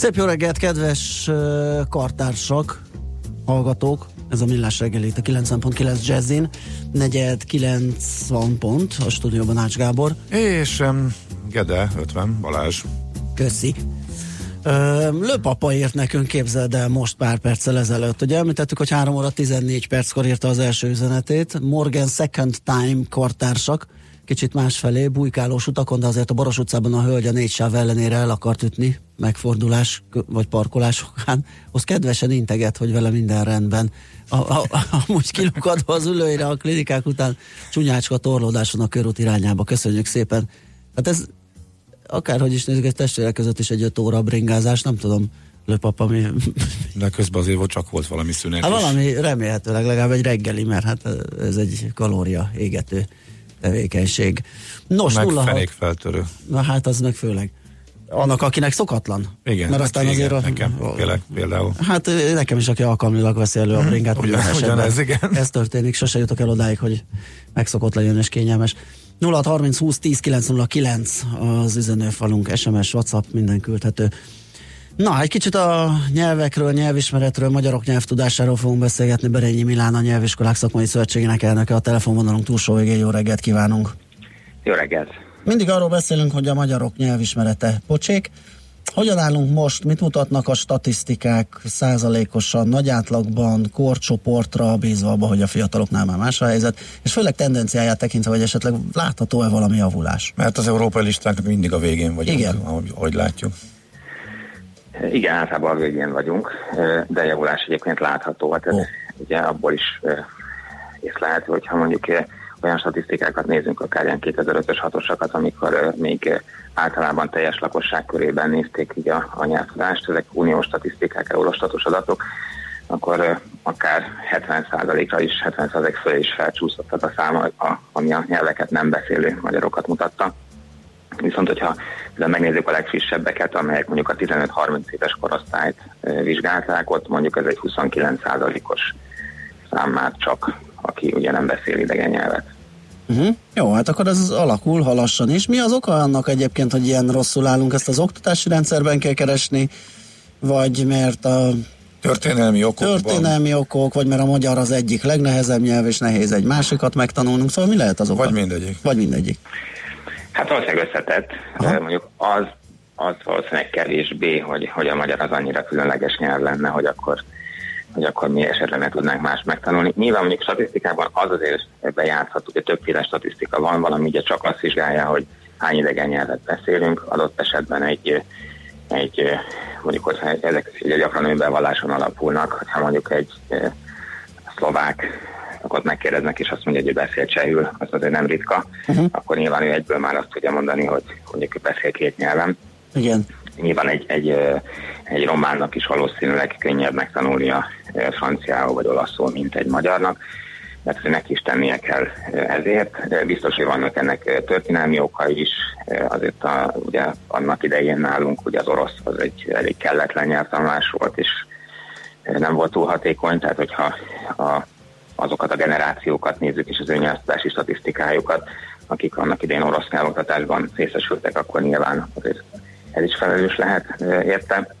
Szép jó reggelt, kedves kartársak, hallgatók! Ez a Millás reggeli itt a 90.9 Jazzin, negyed 90 pont, a stúdióban Ács Gábor. És um, Gede 50, Balázs. Köszi. Lőpapa írt nekünk, képzeld el most pár perccel ezelőtt. Ugye említettük, hogy 3 óra 14 perckor írta az első üzenetét. Morgan Second Time kartársak, kicsit másfelé, bujkálós utakon, de azért a Baros utcában a hölgy a négy sáv ellenére el akart ütni, megfordulás vagy parkolásokán. Az kedvesen integet, hogy vele minden rendben. A, a, a, amúgy kilukadva az ülőire a klinikák után csúnyácska torlódáson a körút irányába. Köszönjük szépen. Hát ez akárhogy is nézzük, ez testvérek között is egy öt óra bringázás, nem tudom, lőpapa mi... De közben azért volt, csak volt valami szünet Hát valami remélhetőleg legalább egy reggeli, mert hát ez egy kalória égető tevékenység. Nos, meg nulla feltörő. Na hát az meg főleg. Annak, akinek szokatlan. Igen, mert aztán igen, azért a, nekem a, például. Hát nekem is, aki alkalmilag veszi elő a mhm. bringát. Ugyan, ugyanez, igen. Ez történik, sose jutok el odáig, hogy megszokott legyen és kényelmes. 0630 20 10 909 az üzenőfalunk, SMS, WhatsApp, minden küldhető. Na, egy kicsit a nyelvekről, nyelvismeretről, magyarok nyelvtudásáról fogunk beszélgetni. Berényi Milán, a Nyelviskolák Szakmai Szövetségének elnöke, a telefonvonalunk túlsó végén. Jó reggelt kívánunk! Jó reggelt! Mindig arról beszélünk, hogy a magyarok nyelvismerete pocsék. Hogyan állunk most, mit mutatnak a statisztikák százalékosan, nagy átlagban, korcsoportra bízva abba, hogy a fiataloknál már más a helyzet, és főleg tendenciáját tekintve, hogy esetleg látható-e valami javulás? Mert az európai listáknak mindig a végén vagyunk, Igen. ahogy, ahogy látjuk. Igen, általában a végén vagyunk, de javulás egyébként látható. Hát ez oh. ugye abból is észlelhető, hogyha mondjuk olyan statisztikákat nézünk, akár ilyen 2005-ös hatosakat, amikor még általában teljes lakosság körében nézték így a, a nyelvtudást, ezek uniós statisztikák, eurostatos adatok, akkor akár 70%-ra is, 70% fölé is felcsúszott az a száma, ami a nyelveket nem beszélő magyarokat mutatta. Viszont, hogyha megnézzük a legfrissebbeket, amelyek mondjuk a 15-30 éves korosztályt vizsgálták, ott mondjuk ez egy 29%-os szám már csak, aki ugye nem beszél idegen nyelvet. Uh-huh. Jó, hát akkor ez alakul, ha lassan is. Mi az oka annak egyébként, hogy ilyen rosszul állunk? Ezt az oktatási rendszerben kell keresni, vagy mert a Történelmi okok. Történelmi okok, vagy mert a magyar az egyik legnehezebb nyelv, és nehéz egy másikat megtanulnunk, szóval mi lehet az oka? Vagy mindegyik. Vagy mindegyik. Hát valószínűleg összetett. Aha. Mondjuk az, az valószínűleg kevésbé, hogy, hogy a magyar az annyira különleges nyelv lenne, hogy akkor hogy akkor mi esetleg ne tudnánk más megtanulni. Nyilván mondjuk statisztikában az azért bejátszhat, hogy többféle statisztika van, valami ugye csak azt vizsgálja, hogy hány idegen nyelvet beszélünk, adott esetben egy, egy mondjuk, hogy ezek ugye gyakran önbevalláson alapulnak, ha mondjuk egy szlovák akkor megkérdeznek, és azt mondja, hogy beszél csehül, az azért nem ritka, uh-huh. akkor nyilván ő egyből már azt tudja mondani, hogy mondjuk ő beszél két nyelven. Igen. Nyilván egy, egy, egy románnak is valószínűleg könnyebb megtanulnia franciául vagy olaszul, mint egy magyarnak, mert neki is tennie kell ezért. Biztos, hogy vannak ennek történelmi okai is, azért a, ugye annak idején nálunk ugye az orosz az egy elég kelletlen nyelvtanulás volt, és nem volt túl hatékony, tehát hogyha a, azokat a generációkat nézzük, és az nyelvtudási statisztikájukat, akik annak idején orosz nyelvoktatásban részesültek, akkor nyilván azért ez is felelős lehet érte.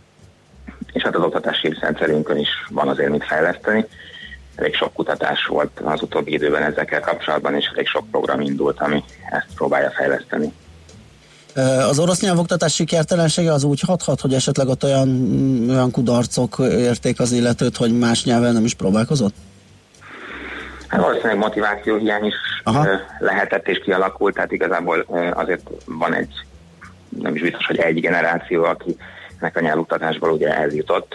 És hát az oktatási rendszerünkön is van azért mit fejleszteni. Elég sok kutatás volt az utóbbi időben ezekkel kapcsolatban, és elég sok program indult, ami ezt próbálja fejleszteni. Az orosz nyelvoktatás sikertelensége az úgy hathat, hogy esetleg ott olyan, olyan kudarcok érték az illetőt, hogy más nyelven nem is próbálkozott? Hát valószínűleg motiváció hiány is Aha. lehetett és kialakult, tehát igazából azért van egy nem is biztos, hogy egy generáció, akinek a nyelvoktatásból ugye eljutott,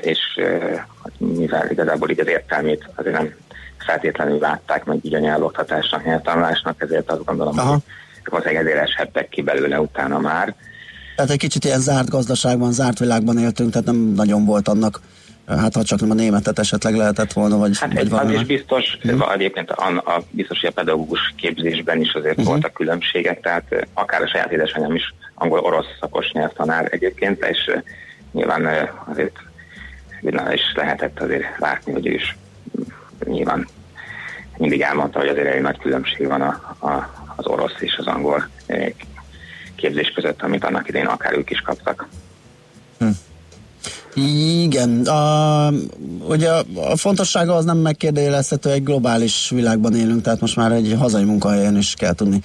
és hát mivel igazából így az értelmét azért nem feltétlenül látták meg így a nyelvoktatásnak, nyelvtanulásnak, ezért azt gondolom, Aha. hogy valószínűleg ezért eshettek ki belőle utána már. Tehát egy kicsit ilyen zárt gazdaságban, zárt világban éltünk, tehát nem nagyon volt annak Hát ha csak nem a németet esetleg lehetett volna, vagy, hát vagy valami. Az is biztos, uh-huh. egyébként a, a, biztos, hogy a pedagógus képzésben is azért uh-huh. voltak különbségek, tehát akár a saját édesanyám is angol-orosz szakos nyelvtanár egyébként, és nyilván azért is lehetett azért látni, hogy ő is nyilván mindig elmondta, hogy azért egy nagy különbség van a, a, az orosz és az angol képzés között, amit annak idején akár ők is kaptak. Hm. Igen, a, ugye a, fontossága az nem megkérdőjelezhető, egy globális világban élünk, tehát most már egy hazai munkahelyen is kell tudni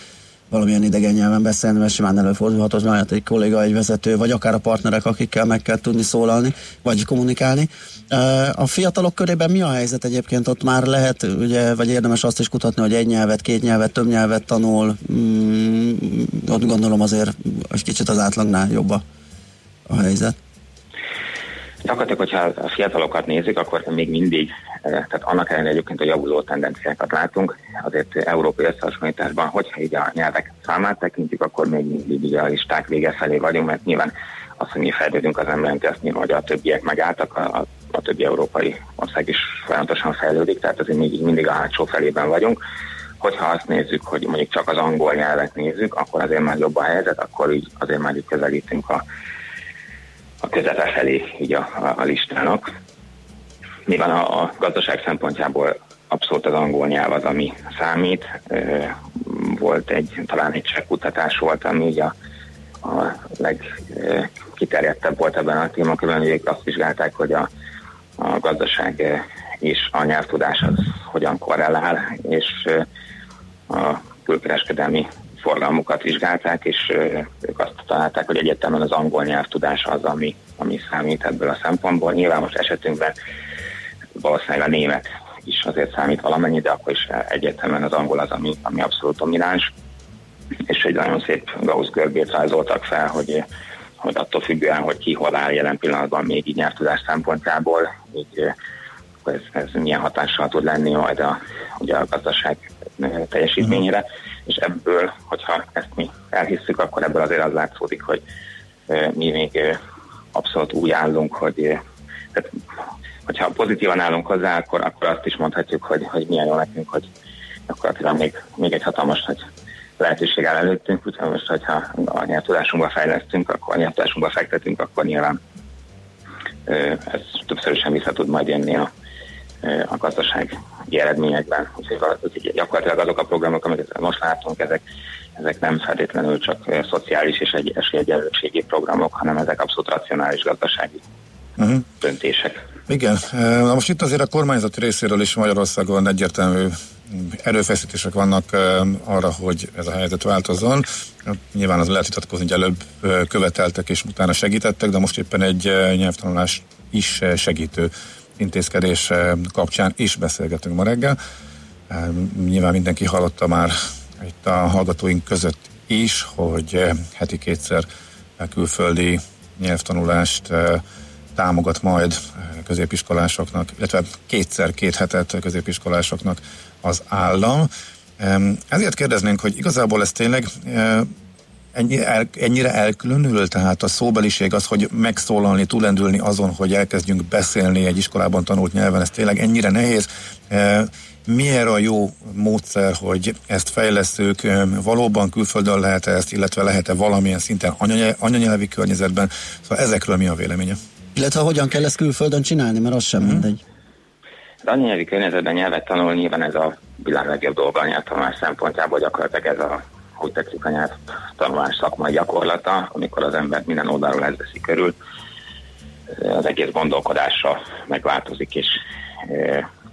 valamilyen idegen nyelven beszélni, mert simán előfordulhat, hogy lehet egy kolléga, egy vezető, vagy akár a partnerek, akikkel meg kell tudni szólalni, vagy kommunikálni. A fiatalok körében mi a helyzet egyébként? Ott már lehet, ugye, vagy érdemes azt is kutatni, hogy egy nyelvet, két nyelvet, több nyelvet tanul. Mm, ott gondolom azért egy kicsit az átlagnál jobb a helyzet. Gyakorlatilag, hogyha a fiatalokat nézik, akkor még mindig, eh, tehát annak ellenére egyébként a javuló tendenciákat látunk, azért európai összehasonlításban, hogyha így a nyelvek számát tekintjük, akkor még mindig a listák vége felé vagyunk, mert nyilván az, hogy mi fejlődünk az emberünk, azt nyilván, hogy a többiek megálltak, a, a, többi európai ország is folyamatosan fejlődik, tehát azért még mindig a hátsó felében vagyunk. Hogyha azt nézzük, hogy mondjuk csak az angol nyelvet nézzük, akkor azért már jobb a helyzet, akkor így azért már így közelítünk a a közepe felé így a, a, a listának. Nyilván a, a gazdaság szempontjából abszolút az angol nyelv az, ami számít. Volt egy, talán egy cseh kutatás volt, ami így a, a legkiterjedtebb volt ebben a témakörben, hogy azt vizsgálták, hogy a, a gazdaság és a nyelvtudás az hogyan korrelál, és a külkereskedelmi forgalmukat vizsgálták, és ők azt találták, hogy egyetemen az angol nyelvtudás az, ami, ami számít ebből a szempontból. Nyilván most esetünkben valószínűleg a német is azért számít valamennyi, de akkor is egyetemen az angol az, ami, ami abszolút domináns. És egy nagyon szép Gauss görbét rajzoltak fel, hogy, hogy attól függően, hogy ki hol áll jelen pillanatban még így nyelvtudás szempontjából, így ez, ez milyen hatással tud lenni majd a, ugye a gazdaság teljesítményére. Uh-huh és ebből, hogyha ezt mi elhisszük, akkor ebből azért az látszódik, hogy mi még abszolút úgy állunk, hogy tehát, hogyha pozitívan állunk hozzá, akkor, akkor azt is mondhatjuk, hogy, hogy milyen jó nekünk, hogy akkor még, még egy hatalmas hogy lehetőség áll előttünk, úgyhogy most, hogyha a nyelvtudásunkba fejlesztünk, akkor a nyelvtudásunkba fektetünk, akkor nyilván ez többszörösen vissza tud majd jönni a, a gazdasági eredményekben. Úgyhogy gyakorlatilag azok a programok, amiket most látunk, ezek, ezek nem feltétlenül csak szociális és egy esélyegyenlőségi programok, hanem ezek abszolút racionális gazdasági uh-huh. döntések. Igen, na most itt azért a kormányzati részéről is Magyarországon egyértelmű erőfeszítések vannak arra, hogy ez a helyzet változzon. Nyilván az lehet vitatkozni, hogy előbb követeltek és utána segítettek, de most éppen egy nyelvtanulás is segítő intézkedés kapcsán is beszélgetünk ma reggel. Nyilván mindenki hallotta már itt a hallgatóink között is, hogy heti kétszer külföldi nyelvtanulást támogat majd középiskolásoknak, illetve kétszer, két hetet középiskolásoknak az állam. Ezért kérdeznénk, hogy igazából ez tényleg ennyire, el, ennyire elkülönül, tehát a szóbeliség az, hogy megszólalni, túlendülni azon, hogy elkezdjünk beszélni egy iskolában tanult nyelven, ez tényleg ennyire nehéz. E, Milyen a jó módszer, hogy ezt fejlesztők, e, valóban külföldön lehet -e ezt, illetve lehet-e valamilyen szinten anyanyelvi környezetben, szóval ezekről mi a véleménye? Illetve hogyan kell ezt külföldön csinálni, mert az sem hmm. mindegy. Az anyanyelvi környezetben nyelvet tanulni nyilván ez a világ legjobb dolga a nyelvtanulás szempontjából, gyakorlatilag ez a hogy tetszik a nyelvtanulás szakmai gyakorlata, amikor az ember minden oldalról ezt veszi körül, az egész gondolkodása megváltozik, és,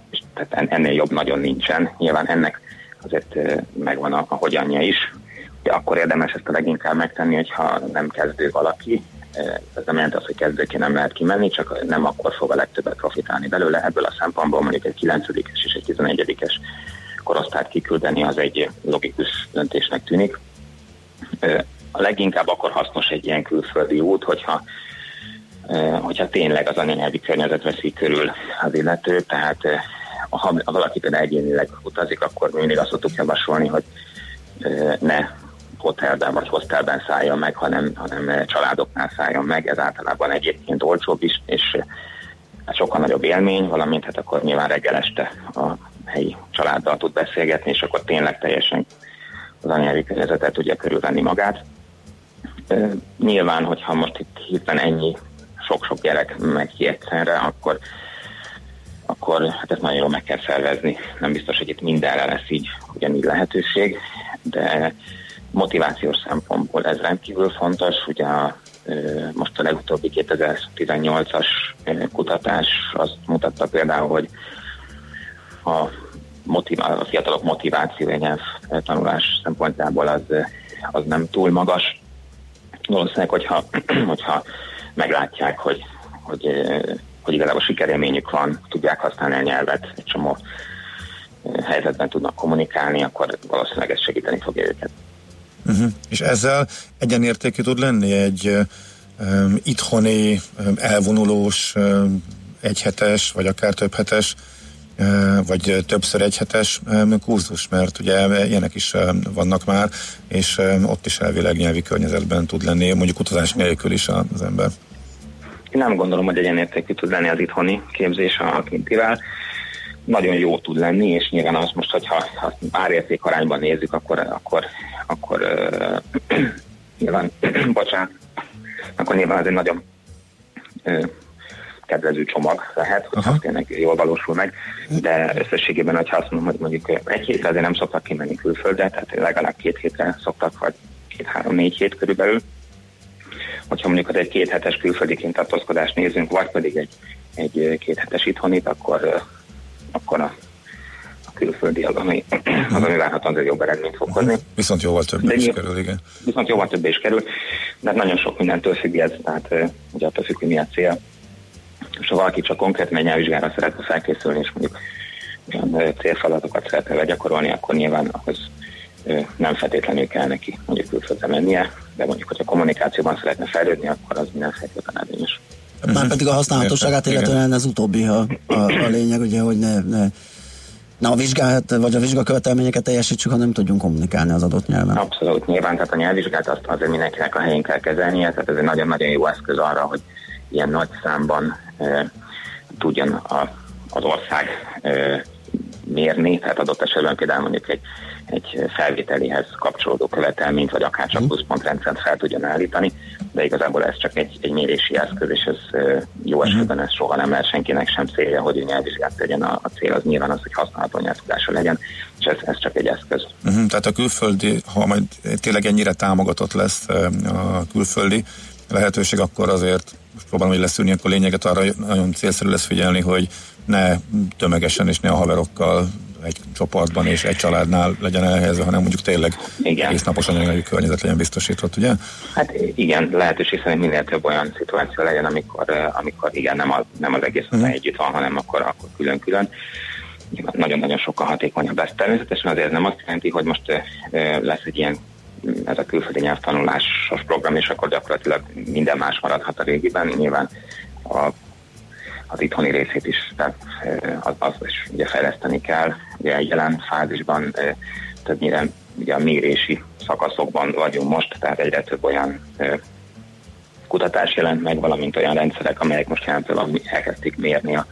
és tehát ennél jobb nagyon nincsen. Nyilván ennek azért megvan a, a hogyanja is. De akkor érdemes ezt a leginkább megtenni, hogyha nem kezdő valaki. Ez nem jelenti azt, hogy kezdőként nem lehet kimenni, csak nem akkor fog a legtöbbet profitálni belőle. Ebből a szempontból mondjuk egy 9-es és egy 11-es korosztályt kiküldeni, az egy logikus döntésnek tűnik. A leginkább akkor hasznos egy ilyen külföldi út, hogyha hogyha tényleg az anyanyelvi környezet veszi körül az illető, tehát ha valaki például egyénileg utazik, akkor mindig azt szoktuk javasolni, hogy ne hotelben vagy hostelben szálljon meg, hanem, hanem családoknál szálljon meg. Ez általában egyébként olcsóbb is, és hát sokkal nagyobb élmény, valamint hát akkor nyilván reggel este a helyi családdal tud beszélgetni, és akkor tényleg teljesen az anyári környezetet tudja körülvenni magát. Nyilván, hogyha most itt hirtelen ennyi sok-sok gyerek megy ki egyszerre, akkor akkor hát ezt nagyon jól meg kell szervezni. Nem biztos, hogy itt mindenre lesz így ugyanígy lehetőség, de motivációs szempontból ez rendkívül fontos. Ugye a, most a legutóbbi 2018-as kutatás azt mutatta például, hogy a, motivá- a fiatalok motivációja nyelv tanulás szempontjából az, az nem túl magas. Valószínűleg, hogyha, hogyha meglátják, hogy, hogy, hogy igazából sikerélményük van, tudják használni a nyelvet, egy csomó helyzetben tudnak kommunikálni, akkor valószínűleg ez segíteni fogja őket. Uh-huh. És ezzel egyenértékű tud lenni egy um, itthoni, um, elvonulós, um, egyhetes, vagy akár több hetes, vagy többször egyhetes kurzus, mert ugye ilyenek is vannak már, és ott is elvileg nyelvi környezetben tud lenni, mondjuk utazás nélkül is az ember. Én nem gondolom, hogy egyenértékű tud lenni az itthoni képzés a kintivel nagyon jó tud lenni, és nyilván az most, hogyha ha árérték arányban nézzük, akkor, akkor, akkor nyilván, bocsánat, akkor nyilván ez egy nagyon kedvező csomag lehet, hogy az tényleg jól valósul meg, de összességében, hogyha azt mondom, hogy mondjuk egy hétre azért nem szoktak kimenni külföldre, tehát legalább két hétre szoktak, vagy két-három-négy hét körülbelül. Hogyha mondjuk az egy kéthetes külföldi kintartózkodást nézünk, vagy pedig egy, egy kéthetes itthonit, akkor akkor a, a külföldi az, ami, az, ami várhatóan az jobb eredményt fog hozni. Viszont jóval több is kerül, igen. Viszont jóval több is kerül, de nagyon sok mindentől függ ez, tehát ugye attól függ, hogy mi a cél. És ha valaki csak konkrét egy nyelvvizsgára szeretne felkészülni, és mondjuk olyan célfeladatokat szeretne legyakorolni, akkor nyilván ahhoz nem feltétlenül kell neki mondjuk külföldre mennie, de mondjuk, hogyha kommunikációban szeretne fejlődni, akkor az minden feltétlenül érvényes. Már pedig a használhatóságát illetően ez utóbbi a, a, a lényeg, ugye, hogy ne, ne, ne a vizsgát, vagy a vizsgakövetelményeket teljesítsük, hanem tudjunk kommunikálni az adott nyelven. Abszolút, nyilván, tehát a nyelvvizsgát azt azért mindenkinek a helyén kell kezelnie, tehát ez egy nagyon-nagyon jó eszköz arra, hogy ilyen nagy számban tudjon a, az ország mérni, tehát adott esetben például mondjuk egy, egy felvételéhez kapcsolódó követelményt, vagy akár csak mhm. pluszpontrendszert fel tudjon állítani, de igazából ez csak egy, egy mérési eszköz, és ez jó mhm. esetben ez soha nem lehet senkinek sem célja, hogy nyelvvizsgát tegyen. A, a cél az nyilván az, hogy használható nyelvtudása legyen, és ez, ez csak egy eszköz. Uh-huh, tehát a külföldi, ha majd tényleg ennyire támogatott lesz a külföldi lehetőség, akkor azért most próbálom, hogy leszűrni, akkor lényeget arra nagyon célszerű lesz figyelni, hogy ne tömegesen és ne a haverokkal egy csoportban és egy családnál legyen elhelyezve, hanem mondjuk tényleg igen. egész napos anyagi környezet legyen biztosított, ugye? Hát igen, lehetőség szerint minél több olyan szituáció legyen, amikor, eh, amikor igen, nem, a, nem az egész uh-huh. együtt van, hanem akkor, akkor külön-külön. Nagyon-nagyon sokkal hatékonyabb lesz. Természetesen azért nem azt jelenti, hogy most uh, lesz egy ilyen ez a külföldi nyelvtanulásos program, és akkor gyakorlatilag minden más maradhat a régiben. Nyilván a az itthoni részét is, tehát az, az is ugye fejleszteni kell. Ugye jelen fázisban többnyire ugye a mérési szakaszokban vagyunk most, tehát egyre több olyan kutatás jelent meg, valamint olyan rendszerek, amelyek most jelentően elkezdték mérni a,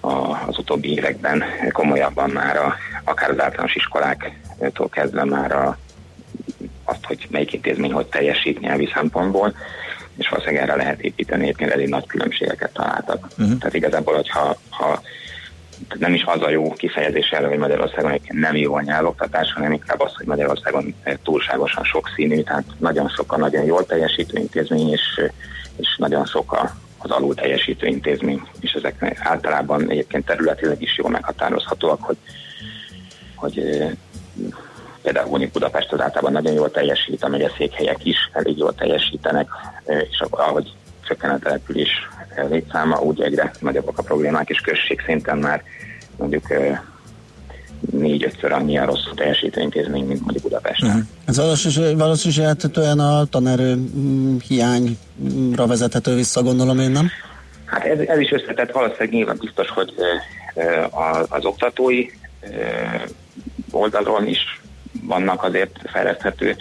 a, az utóbbi években komolyabban már a, akár az általános iskoláktól kezdve már a, azt, hogy melyik intézmény hogy teljesít nyelvi szempontból és valószínűleg erre lehet építeni, egyébként elég nagy különbségeket találtak. Uh-huh. Tehát igazából, hogyha ha nem is az a jó kifejezés erre, hogy Magyarországon nem jó a nyelvoktatás, hanem inkább az, hogy Magyarországon túlságosan sokszínű, tehát nagyon sok a nagyon jól teljesítő intézmény, és, és nagyon sok a, az alul teljesítő intézmény, és ezek általában egyébként területileg is jól meghatározhatóak, hogy, hogy például mondjuk Budapest az általában nagyon jól teljesít, a megyeszékhelyek is elég jól teljesítenek, és ahogy csökken a település létszáma, úgy egyre nagyobbak a problémák, és község szinten már mondjuk négy-ötször annyi a rosszul teljesítő intézmény, mint mondjuk Budapest. Uh-huh. Ez valószínűleg a tanerő mm, hiányra vezethető vissza, gondolom én, nem? Hát ez, ez is összetett, valószínűleg nyilván biztos, hogy az oktatói oldalon is vannak azért fejleszthető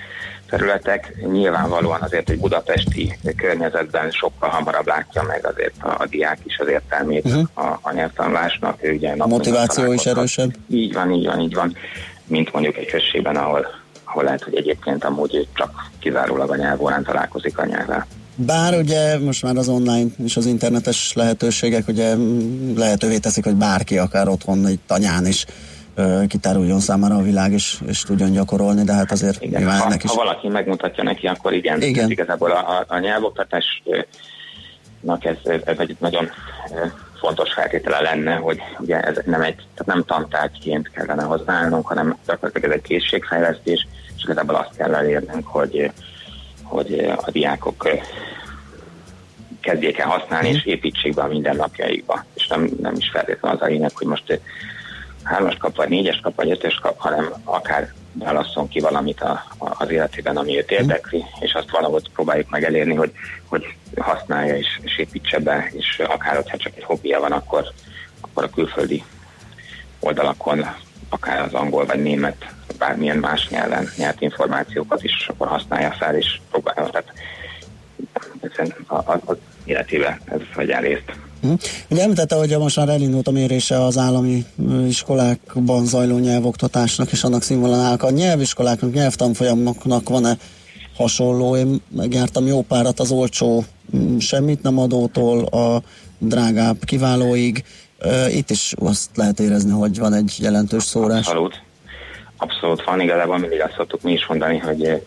területek. Nyilvánvalóan azért egy budapesti környezetben sokkal hamarabb látja meg azért a, a diák is az értelmét uh-huh. a, a nyelvtanulásnak. Ő ugye a motiváció is erősebb. Így van, így van, így van. Mint mondjuk egy községben, ahol, ahol lehet, hogy egyébként amúgy csak kizárólag a nyelvórán találkozik a nyelvvel. Bár ugye most már az online és az internetes lehetőségek ugye lehetővé teszik, hogy bárki akár otthon egy tanyán is kitáruljon számára a világ, és, és tudjon gyakorolni, de hát azért igen, nyilván ha, ennek is... Ha valaki megmutatja neki, akkor igen. igen. Ez igazából a, a, a nyelvoktatásnak ez, ez egy nagyon fontos feltétele lenne, hogy ugye ez nem egy, tehát nem tantárgyként kellene hozzáállnunk, hanem gyakorlatilag ez egy készségfejlesztés, és igazából azt kell elérnünk, hogy, hogy a diákok kezdjék el használni, és építsék be a mindennapjaikba. És nem, nem is feltétlenül az a lényeg, hogy most hármas kap, vagy négyes kap, vagy ötös kap, hanem akár válasszon ki valamit a, a, az életében, ami őt érdekli, és azt valahogy próbáljuk meg elérni, hogy, hogy használja és, és építse be, és akár, hogyha csak egy hobbija van, akkor, akkor a külföldi oldalakon, akár az angol vagy német, bármilyen más nyelven nyert információkat is akkor használja fel, és próbálja, tehát az életébe ez vegyen részt. Hm. Ugye említette, hogy most már elindult a mérése az állami iskolákban zajló nyelvoktatásnak és annak színvonalának. A nyelviskoláknak, nyelvtanfolyamoknak van-e hasonló? Én megjártam jó párat az olcsó semmit nem adótól a drágább kiválóig. Itt is azt lehet érezni, hogy van egy jelentős szórás. Abszolút. Abszolút van, igazából mindig azt szoktuk mi is mondani, hogy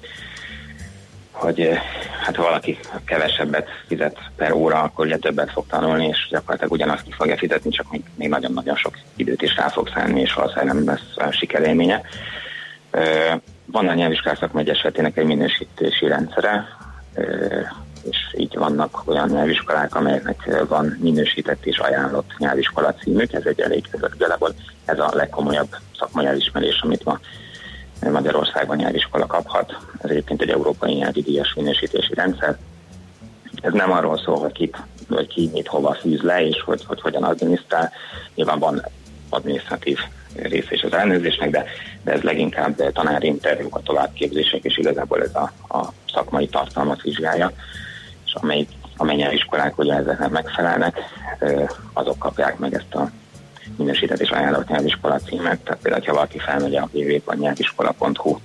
hogy eh, hát valaki kevesebbet fizet per óra, akkor ugye többet fog tanulni, és gyakorlatilag ugyanazt ki fogja fizetni, csak még, még nagyon-nagyon sok időt is rá fog szállni, és valószínűleg nem lesz a sikerélménye. Van a nyelvvizsgálás szakmegy esetének egy minősítési rendszere, és így vannak olyan nyelviskolák, amelyeknek van minősített és ajánlott nyelviskola címük, ez egy elég, ez igazából ez a legkomolyabb szakmai elismerés, amit ma Magyarországon nyelviskola kaphat. Ez egyébként egy európai nyelvi díjas minősítési rendszer. Ez nem arról szól, hogy ki, vagy ki mit hova fűz le, és hogy, hogy hogyan adminisztrál. Nyilván van adminisztratív rész és az elnőzésnek, de, de ez leginkább tanári interjúk, a továbbképzések, és igazából ez a, a szakmai tartalmat vizsgálja, és amely, amely nyelviskolák ugye ezeknek megfelelnek, azok kapják meg ezt a minősített és ajánlott nyelviskola címet, tehát például, ha valaki felmegy a www.nyelviskola.hu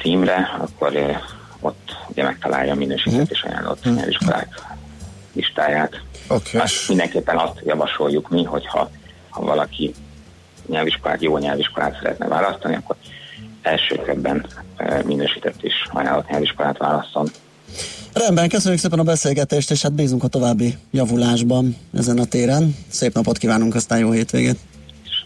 címre, akkor ott ugye megtalálja a minősített uh-huh. és ajánlott uh-huh. nyelviskolák listáját. Okay. Hát mindenképpen azt javasoljuk mi, hogyha ha valaki nyelviskolát, jó nyelviskolát szeretne választani, akkor első körben minősített és ajánlott nyelviskolát válaszol. Rendben, köszönjük szépen a beszélgetést, és hát bízunk a további javulásban ezen a téren. Szép napot kívánunk, aztán jó hétvégét!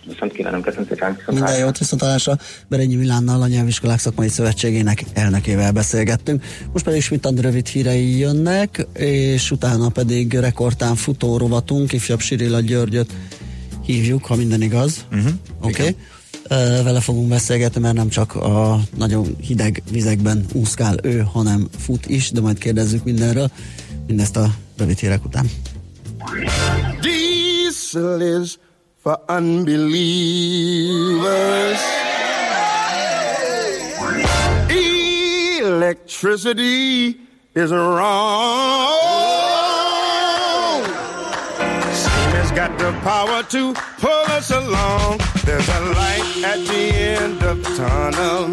Viszont kívánom, köszönöm szépen. Minden jót, viszontalásra. Berényi Milánnal, a Nyelviskolák Szakmai Szövetségének elnökével beszélgettünk. Most pedig Schmidt rövid hírei jönnek, és utána pedig rekordtán futó rovatunk, ifjabb Sirilla Györgyöt hívjuk, ha minden igaz. Uh-huh. Oké. Okay vele fogunk beszélgetni, mert nem csak a nagyon hideg vizekben úszkál ő, hanem fut is, de majd kérdezzük mindenről. Mindezt a rövid hírek után. Diesel is for unbelievers. Electricity is wrong. got the power to pull us along. There's a light at the end of the tunnel.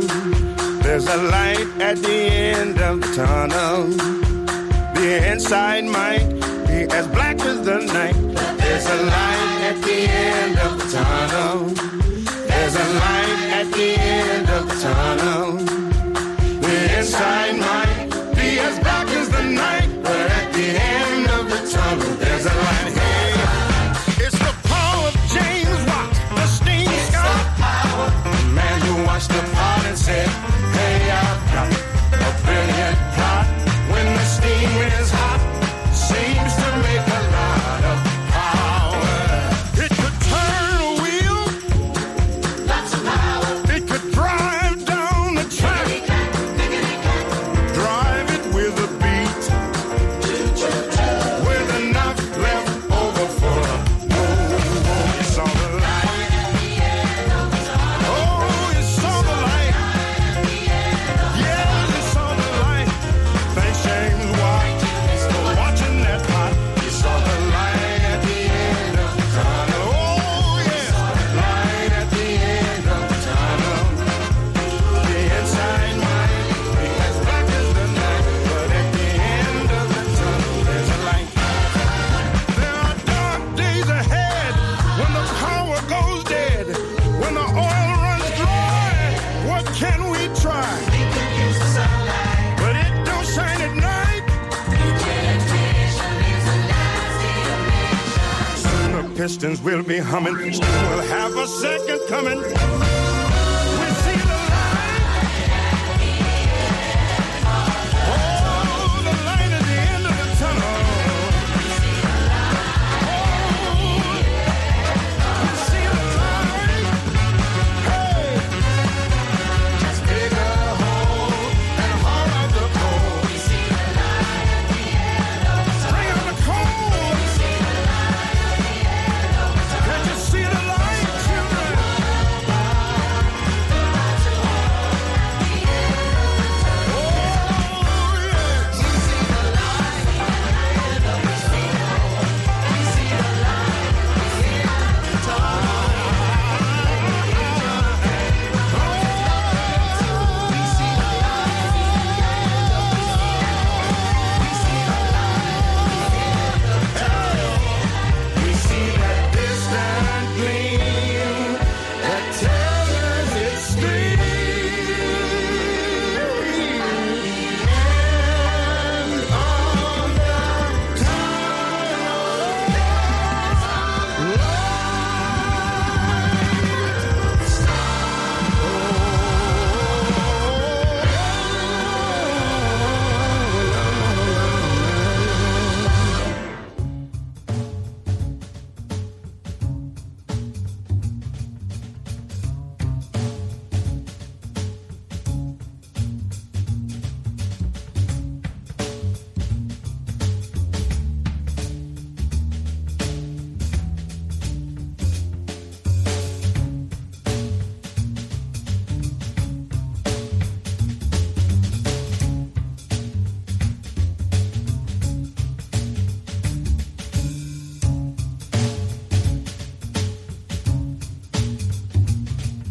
There's a light at the end of the tunnel. The inside might be as black as the night. There's a light at the end of the tunnel. There's a light at the end of the tunnel. Humming. We'll have a second coming.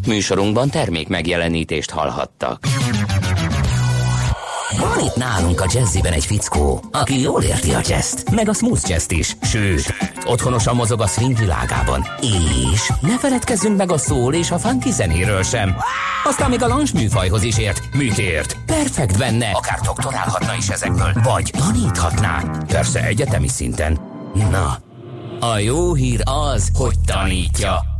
Műsorunkban termék megjelenítést hallhattak. Van itt nálunk a jazziben egy fickó, aki jól érti a jazzt, meg a smooth jazzt is, sőt, otthonosan mozog a swing világában. És ne feledkezzünk meg a szól és a funky zenéről sem. Aztán még a lounge műfajhoz is ért. Mit ért? Perfekt benne, akár doktorálhatna is ezekből, vagy taníthatná. Persze egyetemi szinten. Na, a jó hír az, hogy tanítja.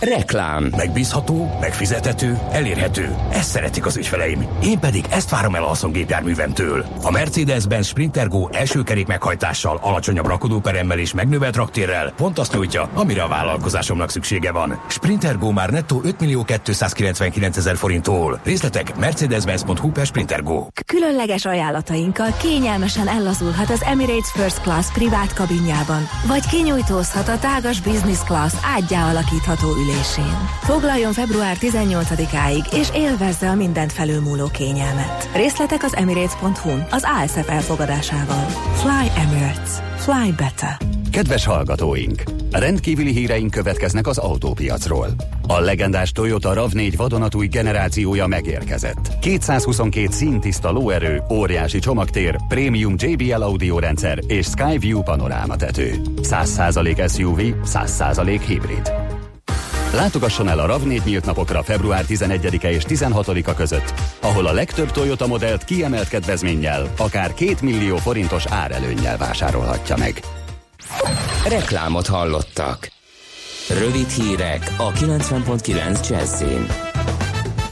Reklám. Megbízható, megfizethető, elérhető. Ezt szeretik az ügyfeleim. Én pedig ezt várom el a haszongépjárművemtől. A Mercedes-Benz Sprinter Go első kerék meghajtással, alacsonyabb rakodóperemmel és megnövelt raktérrel pont azt nyújtja, amire a vállalkozásomnak szüksége van. Sprinter Go már nettó 5 millió 299 ezer forinttól. Részletek mercedes-benz.hu per Sprinter Go. Különleges ajánlatainkkal kényelmesen ellazulhat az Emirates First Class privát kabinjában, vagy kinyújtózhat a tágas Business Class ágyá alakítható ülés ülésén. Foglaljon február 18-áig, és élvezze a mindent felülmúló kényelmet. Részletek az emirates.hu az ASF elfogadásával. Fly Emirates. Fly better. Kedves hallgatóink! Rendkívüli híreink következnek az autópiacról. A legendás Toyota RAV4 vadonatúj generációja megérkezett. 222 színtiszta lóerő, óriási csomagtér, prémium JBL audiorendszer és Skyview panorámatető. 100% SUV, 100% hibrid. Látogasson el a RAV4 nyílt napokra február 11-e és 16-a között, ahol a legtöbb Toyota modellt kiemelt kedvezménnyel, akár 2 millió forintos árelőnnyel vásárolhatja meg. Reklámot hallottak. Rövid hírek a 90.9 Jazzin.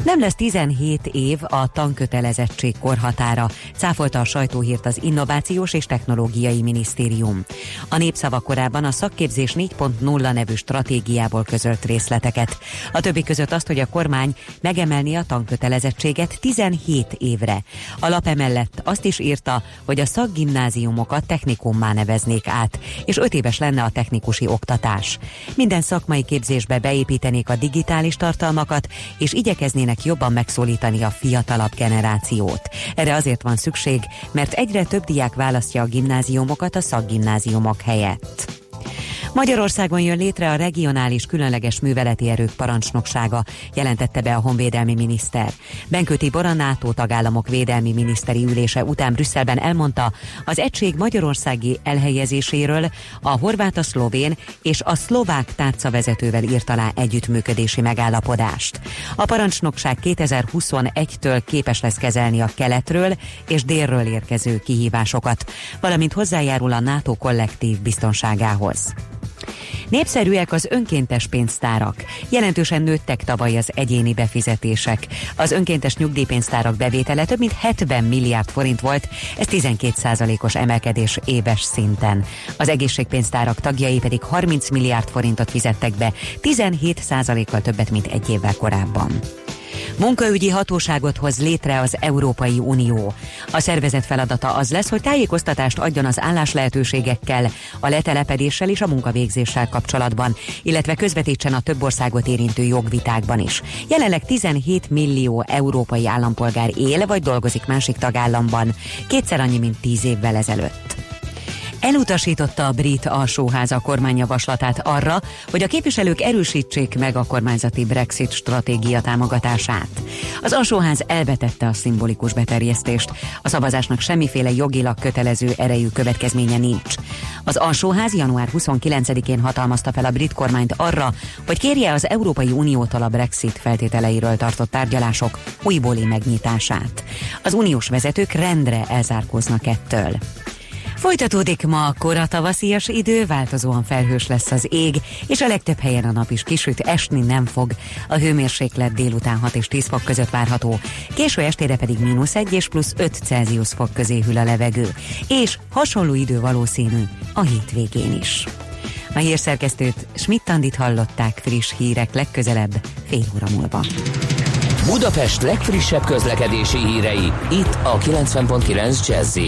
Nem lesz 17 év a tankötelezettség korhatára, cáfolta a sajtóhírt az Innovációs és Technológiai Minisztérium. A népszava korábban a szakképzés 4.0 nevű stratégiából közölt részleteket. A többi között azt, hogy a kormány megemelni a tankötelezettséget 17 évre. A lap emellett azt is írta, hogy a szakgimnáziumokat technikummá neveznék át, és 5 éves lenne a technikusi oktatás. Minden szakmai képzésbe beépítenék a digitális tartalmakat, és igyekeznének szeretnének jobban megszólítani a fiatalabb generációt. Erre azért van szükség, mert egyre több diák választja a gimnáziumokat a szakgimnáziumok helyett. Magyarországon jön létre a regionális különleges műveleti erők parancsnoksága, jelentette be a honvédelmi miniszter. Benkő Tibor a NATO tagállamok védelmi miniszteri ülése után Brüsszelben elmondta, az egység magyarországi elhelyezéséről a horvát, a szlovén és a szlovák tárcavezetővel írt alá együttműködési megállapodást. A parancsnokság 2021-től képes lesz kezelni a keletről és délről érkező kihívásokat, valamint hozzájárul a NATO kollektív biztonságához. Népszerűek az önkéntes pénztárak. Jelentősen nőttek tavaly az egyéni befizetések. Az önkéntes nyugdíjpénztárak bevétele több mint 70 milliárd forint volt, ez 12 os emelkedés éves szinten. Az egészségpénztárak tagjai pedig 30 milliárd forintot fizettek be, 17 kal többet, mint egy évvel korábban. Munkaügyi hatóságot hoz létre az Európai Unió. A szervezet feladata az lesz, hogy tájékoztatást adjon az álláslehetőségekkel, a letelepedéssel és a munkavégzéssel kapcsolatban, illetve közvetítsen a több országot érintő jogvitákban is. Jelenleg 17 millió európai állampolgár él vagy dolgozik másik tagállamban, kétszer annyi, mint 10 évvel ezelőtt. Elutasította a brit alsóház a kormányjavaslatát arra, hogy a képviselők erősítsék meg a kormányzati Brexit stratégia támogatását. Az alsóház elvetette a szimbolikus beterjesztést. A szavazásnak semmiféle jogilag kötelező erejű következménye nincs. Az alsóház január 29-én hatalmazta fel a brit kormányt arra, hogy kérje az Európai Uniótól a Brexit feltételeiről tartott tárgyalások újbóli megnyitását. Az uniós vezetők rendre elzárkóznak ettől. Folytatódik ma a kora tavaszias idő, változóan felhős lesz az ég, és a legtöbb helyen a nap is kisüt, esni nem fog. A hőmérséklet délután 6 és 10 fok között várható, késő estére pedig mínusz 1 és plusz 5 Celsius fok közé hűl a levegő, és hasonló idő valószínű a hétvégén is. A hírszerkesztőt Schmidt-Tandit hallották friss hírek legközelebb fél óra múlva. Budapest legfrissebb közlekedési hírei itt a 90.9 jazz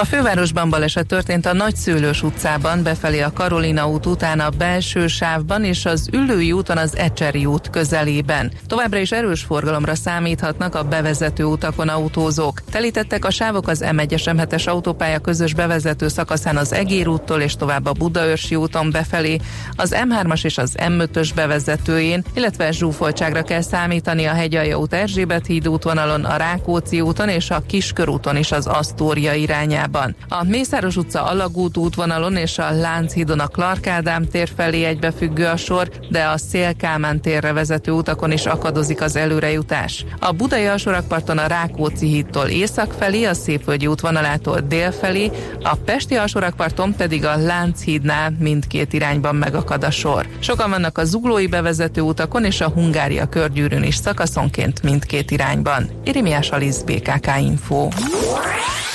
a fővárosban baleset történt a Nagyszőlős utcában, befelé a Karolina út után a belső sávban és az Üllői úton az Ecseri út közelében. Továbbra is erős forgalomra számíthatnak a bevezető utakon autózók. Telítettek a sávok az M1-es M7-es autópálya közös bevezető szakaszán az Egér úttól és tovább a Budaörsi úton befelé, az M3-as és az M5-ös bevezetőjén, illetve zsúfoltságra kell számítani a Hegyalja út Erzsébet híd útvonalon, a Rákóczi úton és a Kiskörúton is az Asztória irányában irányában. A Mészáros utca Alagút útvonalon és a Lánchídon a Clark Ádám tér felé egybefüggő a sor, de a Szél-Kálmán térre vezető utakon is akadozik az előrejutás. A Budai alsórakparton a Rákóczi hídtól észak felé, a Szépvölgyi útvonalától dél felé, a Pesti alsórakparton pedig a Lánchídnál mindkét irányban megakad a sor. Sokan vannak a zuglói bevezető utakon és a Hungária körgyűrűn is szakaszonként mindkét irányban. Irimiás Alisz BKK Info.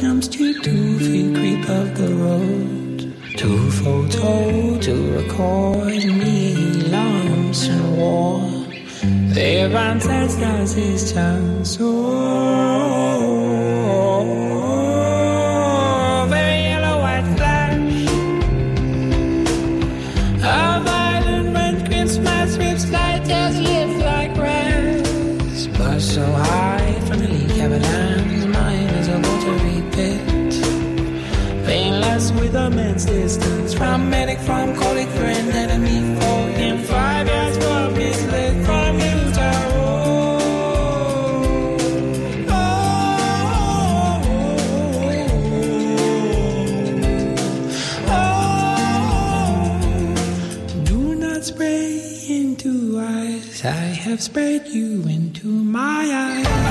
Jumps to two feet creep up the road. Two photo to record me lumps and war. They Their ancestors his tongue so. Have sprayed you into my eyes.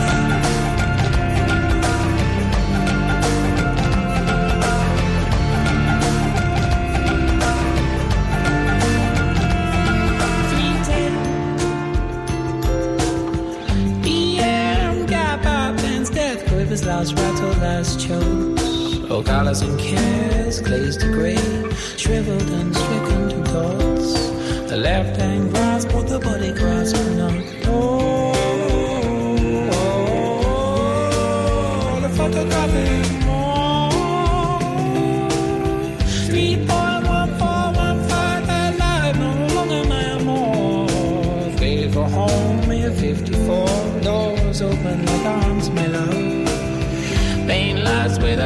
hearts rattled as chokes. All oh, colors and cares glazed to gray, shriveled and stricken to dots. The left hand grasp what the body grasp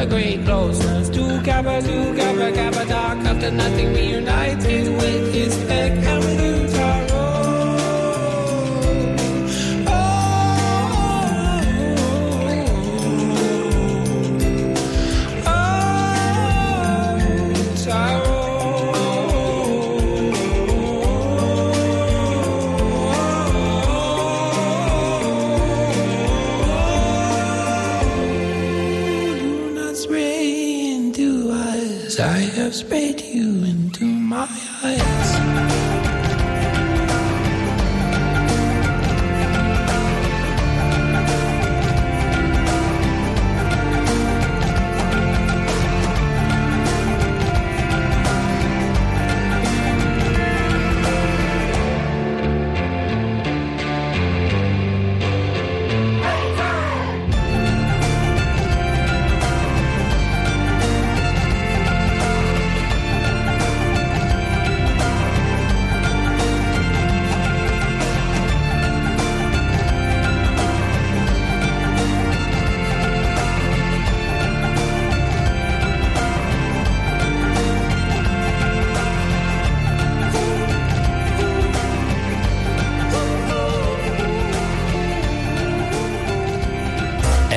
great closeness. Two kappa, two kappa, kappa, dark after nothing reunited with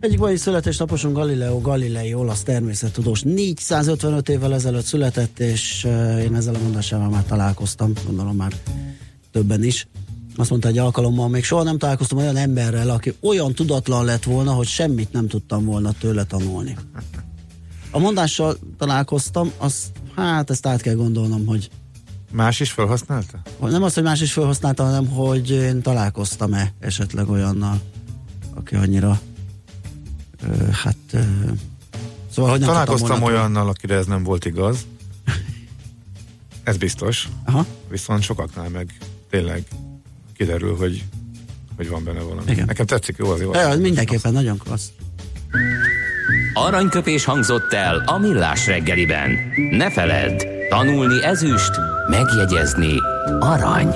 Egyik mai születésnaposunk Galileo Galilei, olasz természettudós. 455 évvel ezelőtt született, és uh, én ezzel a mondásával már találkoztam, gondolom már többen is. Azt mondta egy alkalommal, még soha nem találkoztam olyan emberrel, aki olyan tudatlan lett volna, hogy semmit nem tudtam volna tőle tanulni. A mondással találkoztam, azt, hát ezt át kell gondolnom, hogy Más is felhasználta? nem az, hogy más is felhasználta, hanem hogy én találkoztam-e esetleg olyannal, aki annyira hát szóval, hogy nem Találkoztam olyannal, akire ez nem volt igaz. Ez biztos. Aha. Viszont sokaknál meg tényleg kiderül, hogy, hogy van benne valami. Igen. Nekem tetszik, jó az jó. Ja, mindenképpen nagyon klassz. Aranyköpés hangzott el a Millás reggeliben. Ne feledd, tanulni ezüst, megjegyezni arany.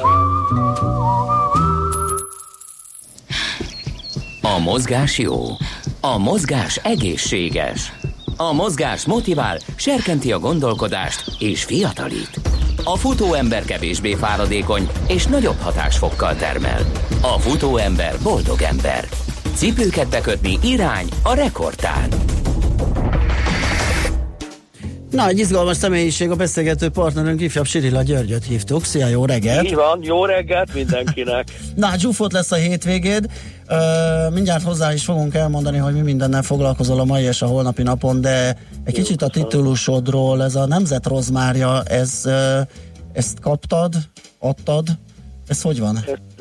A mozgás jó, a mozgás egészséges. A mozgás motivál, serkenti a gondolkodást és fiatalít. A futóember kevésbé fáradékony és nagyobb hatásfokkal termel. A futóember boldog ember. Cipőket bekötni irány a rekordtán. Na, egy izgalmas személyiség, a beszélgető partnerünk ifjabb Sirila Györgyöt hívtuk. Szia, jó reggelt! Így van, jó reggelt mindenkinek! Na, zsúfolt lesz a hétvégéd. Ö, mindjárt hozzá is fogunk elmondani, hogy mi mindennel foglalkozol a mai és a holnapi napon, de egy kicsit a titulusodról, ez a Nemzet Rozmárja, ez, ö, ezt kaptad, adtad, ez hogy van?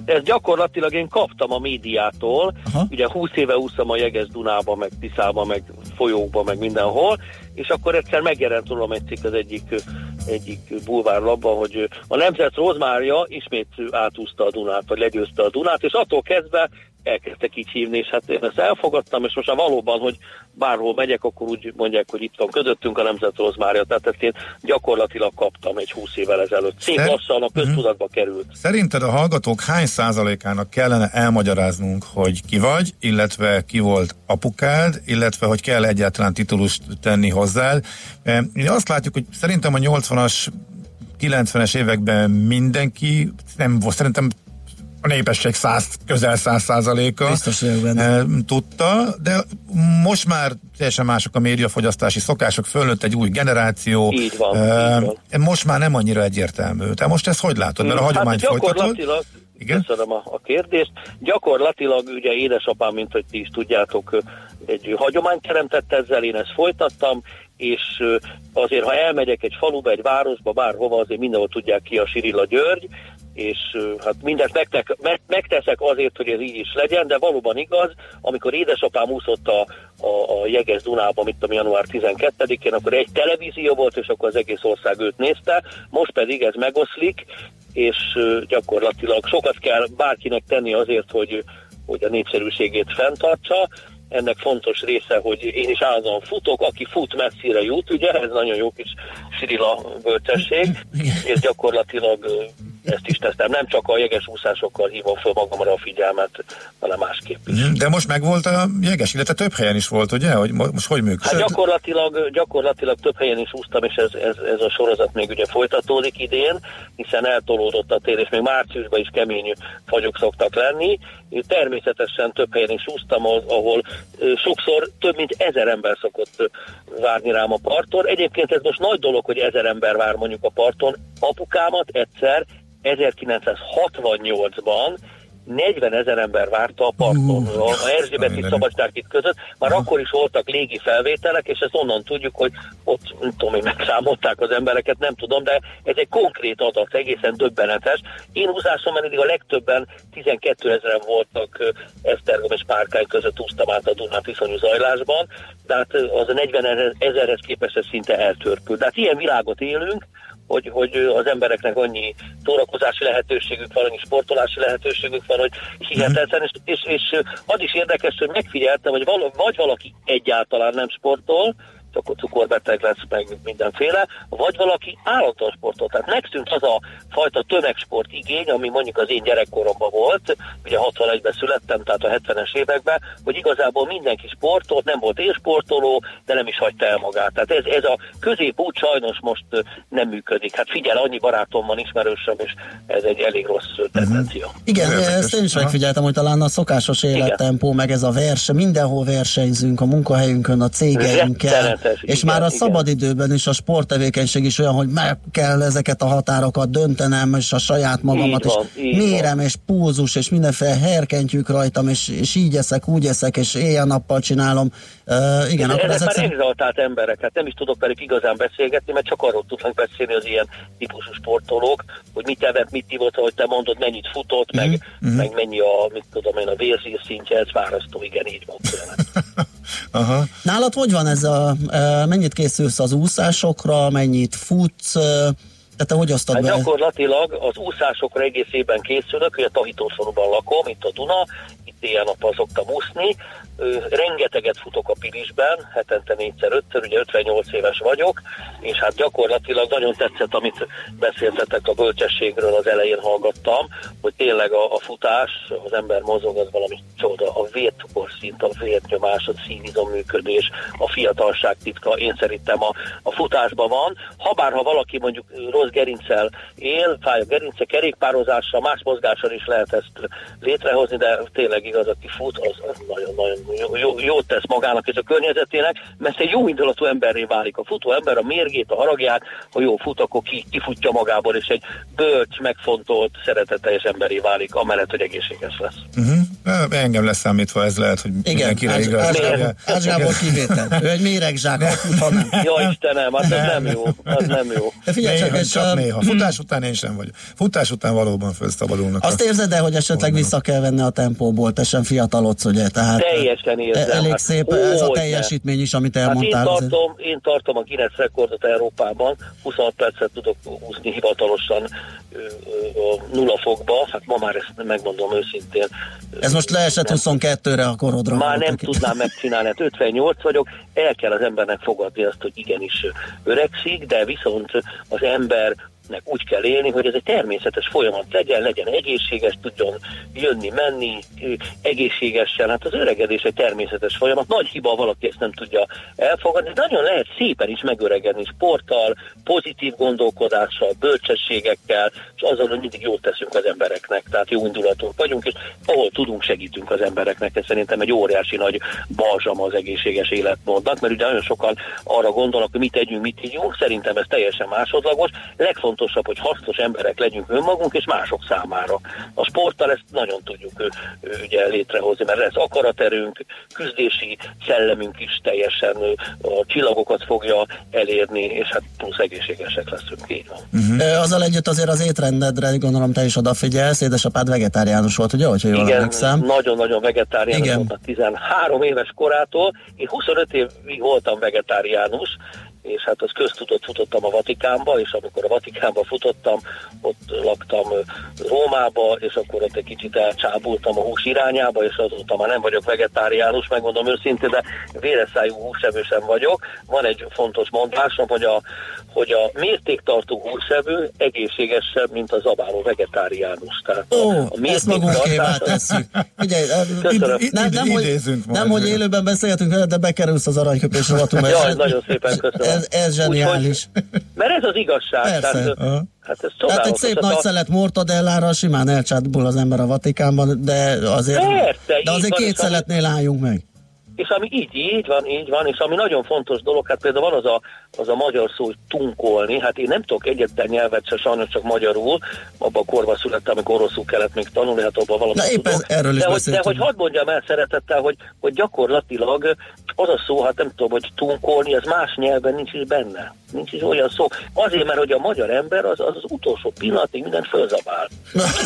Ezt gyakorlatilag én kaptam a médiától, Aha. ugye 20 éve úszom a Jeges Dunába, meg Tiszába, meg folyókba, meg mindenhol, és akkor egyszer megjelent rólam egy cikk az egyik, egyik bulvárlapban, hogy a Nemzet Rozmárja ismét átúzta a Dunát, vagy legyőzte a Dunát, és attól kezdve elkezdtek így hívni, és hát én ezt elfogadtam, és most már valóban, hogy bárhol megyek, akkor úgy mondják, hogy itt van közöttünk a Nemzet Rozmárja, tehát ezt én gyakorlatilag kaptam egy 20 évvel ezelőtt. Szép Szer- lassan a köztudatba került. Szerinted a hallgatók hány százalékának kellene elmagyaráznunk, hogy ki vagy, illetve ki volt apukád, illetve hogy kell egyáltalán titulust tenni? E, Ugye azt látjuk, hogy szerintem a 80-as 90-es években mindenki, nem szerintem a népesség 100, közel 100 százaléka tudta, de most már teljesen mások a médiafogyasztási szokások, fölött egy új generáció. Így van, uh, így van. Most már nem annyira egyértelmű. Te most ezt hogy látod? Mert a hagyományt hát folytatod? Igen? Köszönöm a, a kérdést. Gyakorlatilag ugye édesapám, mint hogy ti is tudjátok, egy hagyományt teremtett ezzel, én ezt folytattam, és azért, ha elmegyek egy faluba, egy városba, bárhova, azért mindenhol tudják ki a Sirilla György, és hát mindent megtek, meg, megteszek azért, hogy ez így is legyen, de valóban igaz, amikor édesapám úszott a, a, a Jeges Dunába, mit tudom, január 12-én, akkor egy televízió volt, és akkor az egész ország őt nézte, most pedig ez megoszlik, és gyakorlatilag sokat kell bárkinek tenni azért, hogy, hogy a népszerűségét fenntartsa, ennek fontos része, hogy én is állandóan futok, aki fut messzire jut, ugye, ez nagyon jó kis Sirila bölcsesség, és gyakorlatilag ezt is teszem. Nem csak a jeges úszásokkal hívom föl magamra a figyelmet, hanem másképp is. De most megvolt a jeges, illetve több helyen is volt, ugye? Hogy most hogy működik? Hát gyakorlatilag, gyakorlatilag több helyen is úsztam, és ez, ez, ez a sorozat még ugye folytatódik idén, hiszen eltolódott a tér, és még márciusban is kemény fagyok szoktak lenni. Természetesen több helyen is úsztam, ahol sokszor több mint ezer ember szokott várni rám a parton. Egyébként ez most nagy dolog, hogy ezer ember vár mondjuk a parton. Apukámat egyszer 1968-ban 40 ezer ember várta a parton, uh, a Erzsébeti Szabadságit között, már uh. akkor is voltak légi felvételek, és ezt onnan tudjuk, hogy ott, nem tudom, hogy megszámolták az embereket, nem tudom, de ez egy konkrét adat, egészen döbbenetes. Én húzásom eddig a legtöbben 12 ezeren voltak Esztergom és Párkány között úsztam át a Dunát iszonyú zajlásban, tehát az a 40 ezerhez képest ez szinte eltörpült. Tehát ilyen világot élünk, hogy, hogy az embereknek annyi szórakozási lehetőségük van, annyi sportolási lehetőségük van, hogy hihetetlen, és, és, és az is érdekes, hogy megfigyeltem, hogy vala, vagy valaki egyáltalán nem sportol, akkor cukorbeteg lesz, meg mindenféle, vagy valaki állandóan sportol. Tehát megszűnt az a fajta tömegsport igény, ami mondjuk az én gyerekkoromban volt, ugye 61-ben születtem, tehát a 70-es években, hogy igazából mindenki sportolt, nem volt élsportoló, de nem is hagyta el magát. Tehát ez, ez a középút sajnos most nem működik. Hát figyel, annyi barátom van, ismerősöm, és ez egy elég rossz tendencia. Uh-huh. Igen, Érdekes. ezt én is megfigyeltem, hogy talán a szokásos élettempó, meg ez a verseny, mindenhol versenyzünk, a munkahelyünkön, a cégeinkkel és már a igen. szabadidőben is a sporttevékenység is olyan, hogy meg kell ezeket a határokat döntenem, és a saját magamat, van, és mérem, van. és púzus, és mindenféle herkentyűk rajtam, és, és így eszek, úgy eszek, és éjjel-nappal csinálom. Uh, igen, akkor ezek, már exaltált emberek, hát nem is tudok velük igazán beszélgetni, mert csak arról tudnak beszélni az ilyen típusú sportolók, hogy mit evett, mit ivott, hogy te mondod, mennyit futott, mm-hmm. meg, mm-hmm. meg mennyi a, mit tudom én, a vérzír szintje, ez választó, igen, így van. Aha. Nálad hogy van ez a, mennyit készülsz az úszásokra, mennyit futsz, tehát te hogy osztod hát be? Gyakorlatilag az úszásokra egész évben készülök, ugye Tahitószorúban lakom, itt a Duna, itt ilyen nappal szoktam úszni, rengeteget futok a Pilisben, hetente négyszer, ötször, ugye 58 éves vagyok, és hát gyakorlatilag nagyon tetszett, amit beszéltetek a bölcsességről, az elején hallgattam, hogy tényleg a, a futás, az ember mozog, az valami csoda, a szint, a vérnyomás, a szívizom működés, a fiatalság titka, én szerintem a, a futásban van. Habár, ha valaki mondjuk rossz gerincel él, fáj a gerince, kerékpározással, más mozgással is lehet ezt létrehozni, de tényleg igaz, aki fut, az nagyon-nagyon jó, jó, jót tesz magának és a környezetének, mert egy jó indulatú emberré válik. A futó ember a mérgét, a haragját, ha jó fut, akkor ki, kifutja magából, és egy bölcs, megfontolt, szeretetteljes emberré válik, amellett, hogy egészséges lesz. Uh-huh. Engem leszámítva ez lehet, hogy Igen, mindenkire Ács, igaz. Ács Gábor kivétel. Ő egy méregzsák, nem. Ja Istenem, hát ez nem jó. Az nem jó. De figyelj néha, csak, csak néha. Futás után én sem vagyok. Futás után valóban felszabadulnak. Azt érzed de hogy esetleg vissza kell venni a tempóból, te sem fiatalodsz, ugye? Tehát, Teljes teljesen érzem. Elég hát, szép ó, ez a teljesítmény is, amit elmondtál. Hát én, tartom, én tartom a Guinness rekordot Európában, 26 percet tudok húzni hivatalosan nulla fokba, hát ma már ezt megmondom őszintén. Ez most leesett 22-re a korodra. Már nem tudnám megcsinálni, hát 58 vagyok, el kell az embernek fogadni azt, hogy igenis öregszik, de viszont az ember úgy kell élni, hogy ez egy természetes folyamat legyen, legyen egészséges, tudjon jönni, menni, egészségesen. Hát az öregedés egy természetes folyamat. Nagy hiba, valaki ezt nem tudja elfogadni, de nagyon lehet szépen is megöregedni sporttal, pozitív gondolkodással, bölcsességekkel, és azzal, hogy mindig jót teszünk az embereknek, tehát jó indulatok vagyunk, és ahol tudunk, segítünk az embereknek. Ez szerintem egy óriási nagy balzsam az egészséges életmódnak, mert ugye nagyon sokan arra gondolnak, hogy mit tegyünk, mit hívjunk, szerintem ez teljesen másodlagos. Legfontosabb, hogy hasznos emberek legyünk önmagunk és mások számára. A sporttal ezt nagyon tudjuk ő, ő, ugye létrehozni, mert lesz akaraterőnk, küzdési szellemünk is teljesen a csillagokat fogja elérni, és hát plusz egészségesek leszünk. Így van. Uh-huh. Azzal együtt azért az étrendedre gondolom te is odafigyelsz, édesapád vegetáriánus volt, ugye, hogyha jól Igen, emlékszem? nagyon-nagyon vegetáriánus Igen. volt a 13 éves korától. Én 25 évig voltam vegetáriánus, és hát az köztudott futottam a Vatikánba, és amikor a Vatikánba futottam, ott laktam Rómába, és akkor ott egy kicsit elcsábultam a hús irányába, és azóta már nem vagyok vegetáriánus, megmondom őszintén, de véreszájú húsevő sem vagyok. Van egy fontos mondásom, hogy a, hogy a mértéktartó húsevő egészségesebb, mint a zabáló vegetáriánus. Tehát Ó, a ezt magunkévá tesszük. Figyelj, Köszönöm. nem, nem, hogy, nem, hogy élőben beszélgetünk veled, de bekerülsz az aranyköpés rovatunkba. Jaj, nagyon szépen köszönöm. Ez, ez zseniális. Mert ez az igazság. Persze. Tehát, aha. hát ez Tehát egy szép nagy a- szelet mortadellára simán elcsátból az ember a Vatikánban, de azért, Persze, de azért van, két ami- szeletnél álljunk meg. És ami így, így van, így van, és ami nagyon fontos dolog, hát például van az a, az a magyar szó, hogy tunkolni, hát én nem tudok egyetlen nyelvet se, sajnos csak magyarul, abban a korban születtem, amikor oroszul kellett még tanulni, hát abban valamit Na éppen tudok. erről is de, hogy, de hogy hadd mondjam el szeretettel, hogy, hogy gyakorlatilag az a szó, hát nem tudom, hogy tunkolni, az más nyelven nincs is benne. Nincs is olyan szó. Azért, mert hogy a magyar ember az az, az utolsó pillanatig mindent fölzabál.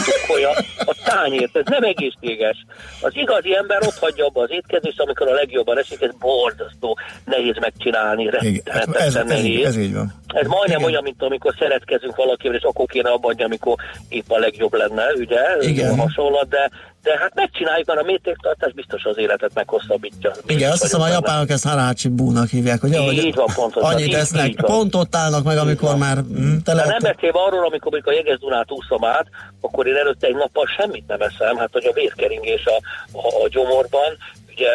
Tunkolja a tányért, ez nem egészséges. Az igazi ember ott hagyja abba az étkezést, amikor a legjobban esik, ez borzasztó, nehéz megcsinálni, Igen, ez, rettenetesen ez, így, nehéz. ez így van. Ez majdnem olyan, mint amikor szeretkezünk valakivel, és akkor kéne abba adni, amikor épp a legjobb lenne, ugye? Igen. Hasonlat, de, de hát megcsináljuk, mert a mértéktartás biztos az életet meghosszabbítja. Igen, azt hiszem a japánok ezt harácsi búnak hívják, ugye? Így Hogy van, pontosan, Annyit így- esznek, így pont ott állnak meg, amikor már mm, tele... De nem beszélve arról, amikor mondjuk a Jeges Dunát úszom át, akkor én előtte egy nappal semmit nem eszem, hát hogy a vérkeringés a, a, a gyomorban, ugye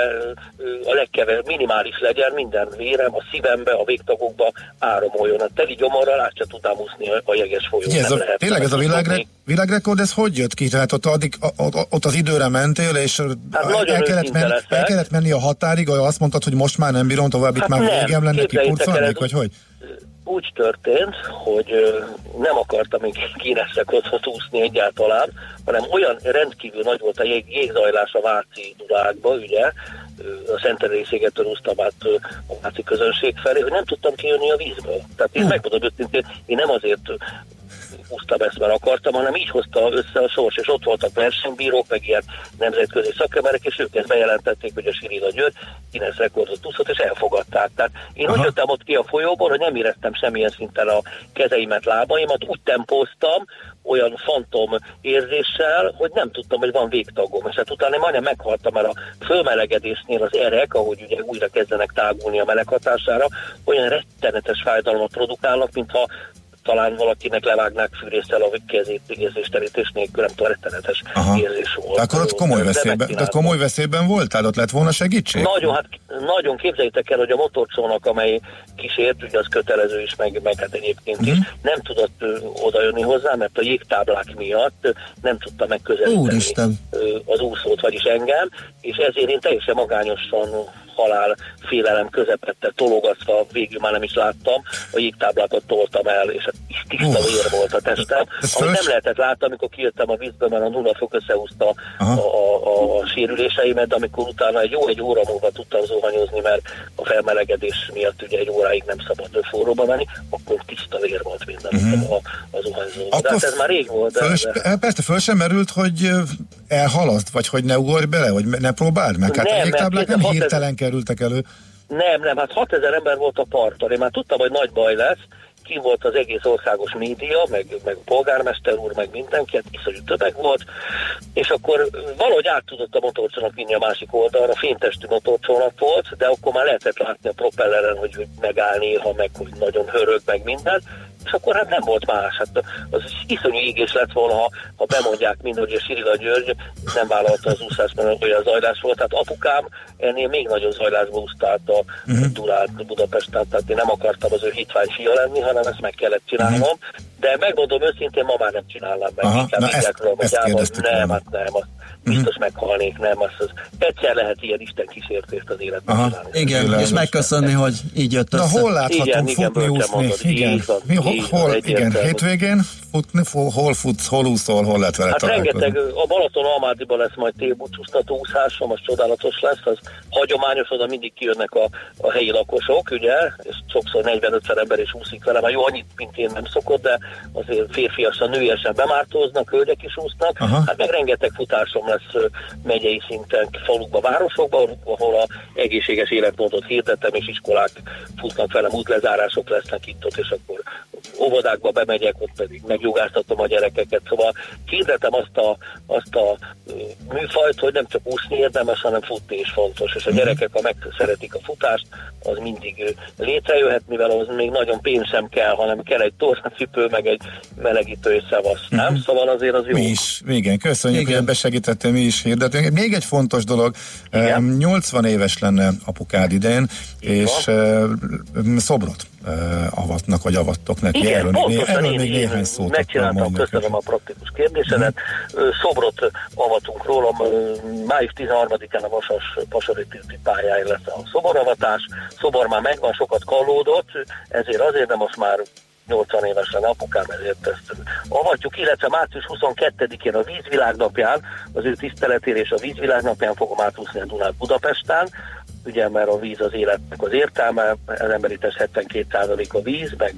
a legkevesebb, minimális legyen, minden vérem, a szívembe, a végtagokba áramoljon. A teli gyomorral át se tudnám úszni a, jeges folyón. Ugye, ez a, lehet tényleg ez a világre, világrekord, ez hogy jött ki? Tehát ott, addig, ott, ott az időre mentél, és Hát el, kellett menni, leszek. el kellett menni a határig, azt mondtad, hogy most már nem bírom tovább, itt Hát már nem, végem lenne, kipurcolnék, vagy hogy? Úgy történt, hogy nem akartam még kíneszekot úszni egyáltalán, hanem olyan rendkívül nagy volt a jég, jégzajlás a Váci Dulákba, ugye, a Szenterei szigettől úsztam át a Váci közönség felé, hogy nem tudtam kijönni a vízből. Tehát én megmondom őszintén, én nem azért ö, úsztam ezt, mert akartam, hanem így hozta össze a sors, és ott voltak versenybírók, meg ilyen nemzetközi szakemberek, és ők ezt bejelentették, hogy a Sirina György Guinness rekordot úszott, és elfogadták. Tehát én úgy jöttem ott ki a folyóból, hogy nem éreztem semmilyen szinten a kezeimet, lábaimat, úgy tempóztam, olyan fantom érzéssel, hogy nem tudtam, hogy van végtagom. És hát utána majdnem meghaltam, mert a fölmelegedésnél az erek, ahogy ugye újra kezdenek tágulni a meleg hatására, olyan rettenetes fájdalmat produkálnak, mintha talán valakinek levágnák fűrészsel a kezét érzésterítés nélkül, nem tudom, rettenetes Aha. érzés volt. Akkor ott komoly veszélyben, tehát komoly veszélyben voltál, ott lett volna segítség? Nagyon, hát nagyon képzeljétek el, hogy a motorcsónak, amely kísért, ugye az kötelező is, meg, meg hát egyébként is, Mhm. nem tudott ö, odajönni hozzá, mert a jégtáblák miatt nem tudta megközelíteni Úristen. az úszót, vagyis engem, és ezért én teljesen magányosan halál félelem közepette tologatva, végül már nem is láttam, a jégtáblákat toltam el, és hát is tiszta Uff. vér volt a testem, föl- nem lehetett látni, amikor kijöttem a vízből, mert a nulla fok összehúzta a, a, a, a sérüléseimet, amikor utána egy jó egy óra múlva tudtam zuhanyozni, mert a felmelegedés miatt ugye egy óráig nem szabad forróba menni, akkor tiszta vér volt minden uh-huh. a, a zuhanyzó. De hát ez már rég volt. föl, De, de... persze föl sem merült, hogy ö, elhalaszt, vagy hogy ne ugorj bele, hogy ne próbáld meg. Hát Nem, a jégtáblák nem hirtelen kerültek elő. Nem, nem, hát 6000 ember volt a parton. Én már tudtam, hogy nagy baj lesz. Ki volt az egész országos média, meg, meg a polgármester úr, meg mindenki, hát iszonyú tömeg volt. És akkor valahogy át tudott a motorcsónak vinni a másik oldalra, fénytestű motorcsónak volt, de akkor már lehetett látni a propelleren, hogy, hogy megáll néha, meg hogy nagyon hörög, meg minden. És akkor hát nem volt más. Hát az iszonyú égés lett volna, ha, ha bemondják mind, hogy a Sirila György nem vállalta az úszást, mert olyan zajlás volt. Tehát apukám ennél még nagyobb zajlásba úsztálta uh-huh. Dunát Budapesten, tehát én nem akartam az ő hitvány fia lenni, hanem ezt meg kellett csinálnom. Uh-huh. De megmondom őszintén, ma már nem csinálnám meg. Aha, na ezt, ezt nem, hát nem, biztos meghalnék, nem, az, az egyszer lehet ilyen Isten kísértést az életben Aha, csinálni. Igen, Világos. és megköszönni, hogy így jött össze. Na hol láthatunk igen, futni, igen, úszni? Igen, van, Mi, hol, hol igen, hétvégén futni, hol futsz, hol úszol, hol lehet vele Hát rengeteg, a Balaton Almádiban lesz majd télbúcsúztató úszásom, az csodálatos lesz, az hagyományos, oda mindig kijönnek a, a helyi lakosok, ugye, és sokszor 45 ember is úszik vele, már jó, annyit, mint én nem szokott, de azért férfiasan, nőiesen bemártóznak, hölgyek is úsznak, Aha. hát meg rengeteg futásom lesz megyei szinten, falukba, városokban, ahol a egészséges életmódot hirdetem, és iskolák futnak velem, útlezárások lesznek itt ott, és akkor óvodákba bemegyek, ott pedig megjogáztatom a gyerekeket. Szóval hirdetem azt a, azt a műfajt, hogy nem csak úszni érdemes, hanem futni is fontos. És a mhm. gyerekek, ha megszeretik a futást, az mindig létrejöhet, mivel az még nagyon pénz sem kell, hanem kell egy tornacipő, meg egy melegítő és szevasz, nem? Uh-huh. Szóval azért az jó. Mi is, igen, köszönjük, igen. hogy besegítettél, mi is hirdetünk. Még egy fontos dolog, igen? 80 éves lenne apukád idén, és uh, szobrot uh, avatnak, vagy avattok neki. Igen, erről, pontosan erről én, még néhány szót megcsináltam, köszönöm a praktikus kérdésedet. Uh-huh. Szobrot avatunk rólam, május 13-án a Vasas Pasaritilti pályája lesz a szoboravatás. Szobor már megvan, sokat kallódott, ezért azért, de most már 80 évesen apukám, ezért ezt avatjuk, illetve március 22-én a vízvilágnapján, az ő tiszteletére és a vízvilágnapján fogom átúszni a Dunát Budapesten, ugye, mert a víz az életnek az értelme, az emberi tesz 72% a víz, meg,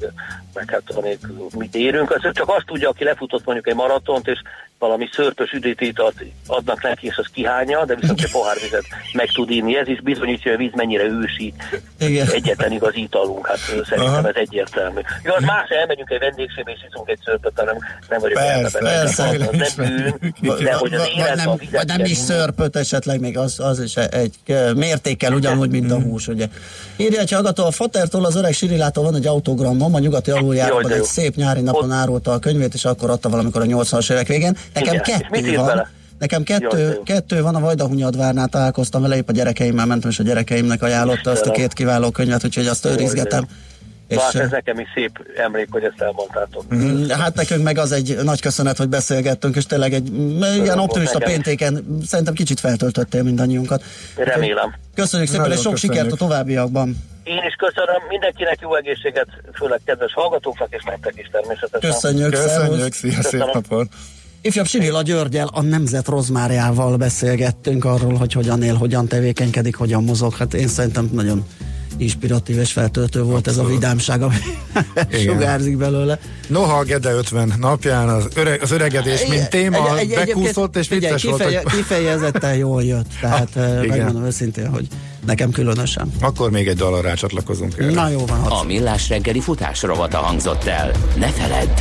meg hát anélkül mit érünk. Az csak azt tudja, aki lefutott mondjuk egy maratont, és valami szörpös üdítét ad, adnak neki, és az kihányja, de viszont egy pohárvizet meg tud inni. Ez is bizonyítja, hogy a víz mennyire ősi. Igen. Egyetlen igaz italunk, hát szerintem Aha. ez egyértelmű. Igaz, más elmegyünk egy vendégségbe, és iszunk egy szörpöt, hanem nem vagyok persze, persze, az nem bűn, de hogy az élet nem, a vizet nem is szörpöt esetleg, még az, az is egy mértékkel ugyanúgy, mint a hús, ugye. Írja egy hallgató, a Fatertól az öreg Sirilától van egy autogramom, a nyugati aluljárban egy szép nyári napon árulta a könyvét, és akkor adta valamikor a 80-as évek végén. Nekem Igen. kettő van. Bele? Nekem kettő, Jaj, kettő van, a Vajdahunyadvárnál találkoztam vele, épp a gyerekeimmel mentem, és a gyerekeimnek ajánlotta azt a két kiváló könyvet, úgyhogy azt őrizgetem. És, hát ez nekem is szép emlék, hogy ezt elmondtátok. Mm, hát nekünk meg az egy nagy köszönet, hogy beszélgettünk, és tényleg egy ilyen optimista pénteken szerintem kicsit feltöltöttél mindannyiunkat. Remélem. Köszönjük szépen, és sok köszönjük. sikert a továbbiakban. Én is köszönöm, mindenkinek jó egészséget, főleg kedves hallgatóknak, és nektek is természetesen. Köszönjük, Köszönjük, szia, szép napot! Ifjabb Sirila Györgyel, a Nemzet Rozmárjával beszélgettünk arról, hogy hogyan él, hogyan tevékenykedik, hogyan mozog. Hát én szerintem nagyon inspiratív és feltöltő volt Abszolút. ez a vidámság, ami sugárzik belőle. Noha a Gede 50 napján az, öreg, az öregedés, mint téma, egy, egy, bekúszott és vicces kifeje, volt. Hogy... Kifejezetten jól jött, tehát ah, megmondom őszintén, hogy nekem különösen. Akkor még egy dalra rácsatlakozunk erre. Na jó van. A millás reggeli futás rovata hangzott el. Ne feledd,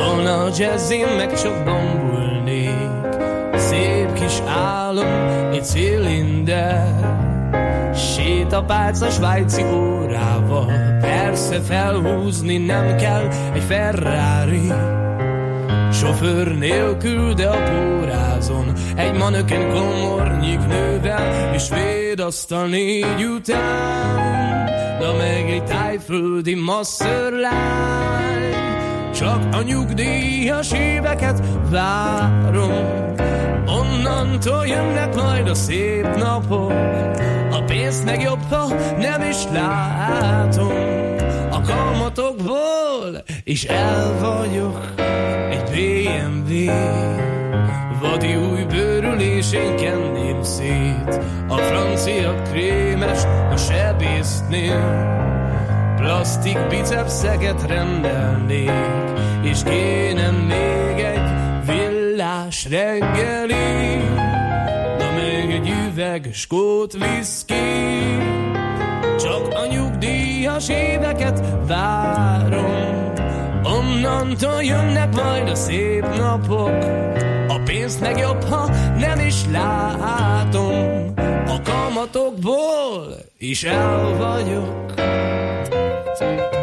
Szólna a jazzin, meg csak bambulnék, szép kis álom, egy cilinder. Sétapálca svájci órával, persze felhúzni nem kell egy Ferrari. Sofőr nélkül, de a pórázon Egy manöken komornyik nővel És véd azt a négy után De meg egy tájföldi masszörlány Csak a nyugdíjas éveket várom Onnantól jönnek majd a szép napok A pénzt meg jobb, ha nem is látom a kamatokból, és el vagyok egy BMW. Vadi új bőrülésén kenném szét a francia krémest a sebésznél. Plastik bicepszeket rendelnék, és kéne még egy villás reggeli, na még egy üveg skót viszki. Csak a nyugdíjas éveket várom, onnantól jönnek majd a szép napok, a pénzt meg jobb, ha nem is látom, a kamatokból is el vagyok. És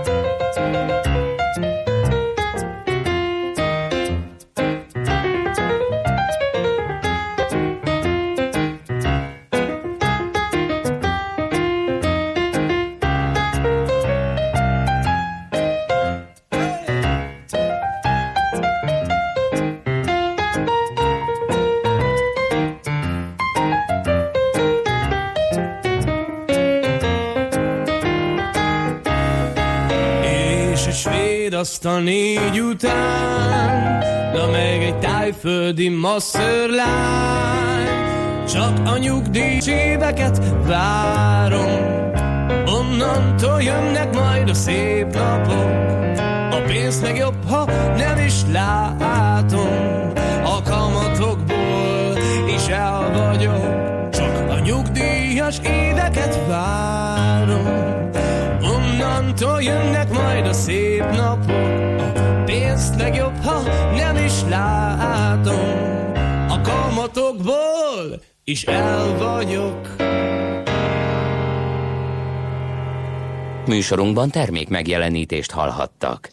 asztal négy után, na meg egy tájföldi masszörlány. Csak a éveket várom, onnantól jönnek majd a szép napok. A pénzt meg jobb, ha nem is látom, a kamatokból is el vagyok. Csak a nyugdíjas éveket várom, Onnantól jönnek majd a szép napok, a pénzt meg jobb, ha nem is látom. A kamatokból is el vagyok. Műsorunkban termék megjelenítést hallhattak.